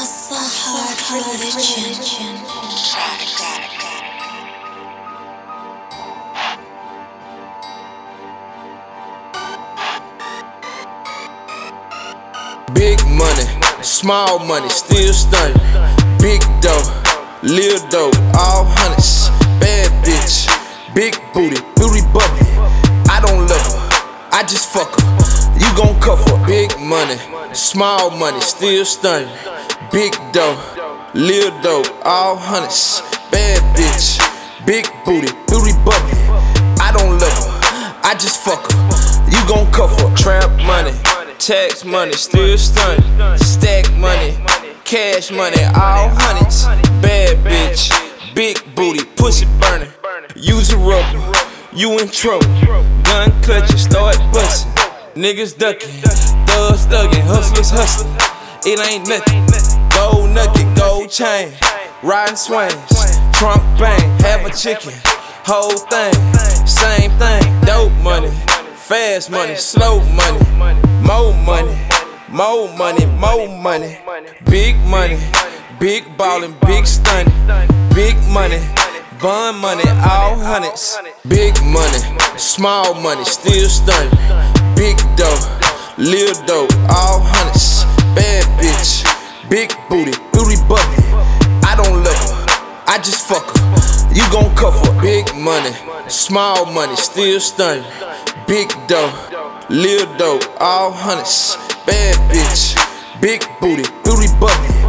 Hustle hard religion. Big money, small money, still stunning. Big dough, lil dough, all hundreds. Bad bitch, big booty, booty bubbly. I don't love her, I just fuck her. You gon' cuff her. Big money, small money, still stunning. Big dough, lil dough, all hundreds. Bad bitch, big booty, booty bubbly. I don't love her, I just fuck her. You gon' cuff her. Trap money. Tax money, still stunning. Stack money, cash money, all hundreds. Bad bitch, big booty, pussy burning. Use a rubber, you in trouble. Gun clutching, start busting. Niggas ducking, thugs thugging, hustlers hustling. It ain't nothing. Gold nugget, gold chain, riding swings, trunk bang, have a chicken, whole thing, same thing. Dope money, fast money, slow money. More money, more money, more money. Big money, big ballin', big stunning. Big money, bun money, all hundreds. Big money, small money, still stunning. Big dough, lil dough, all big booty, booty bubbly. I don't love her, I just fuck her. You gon' cuff her. Big money, small money, still stunning. Big dough. Lil dough, all hundreds. Bad bitch, big booty, booty bubbly.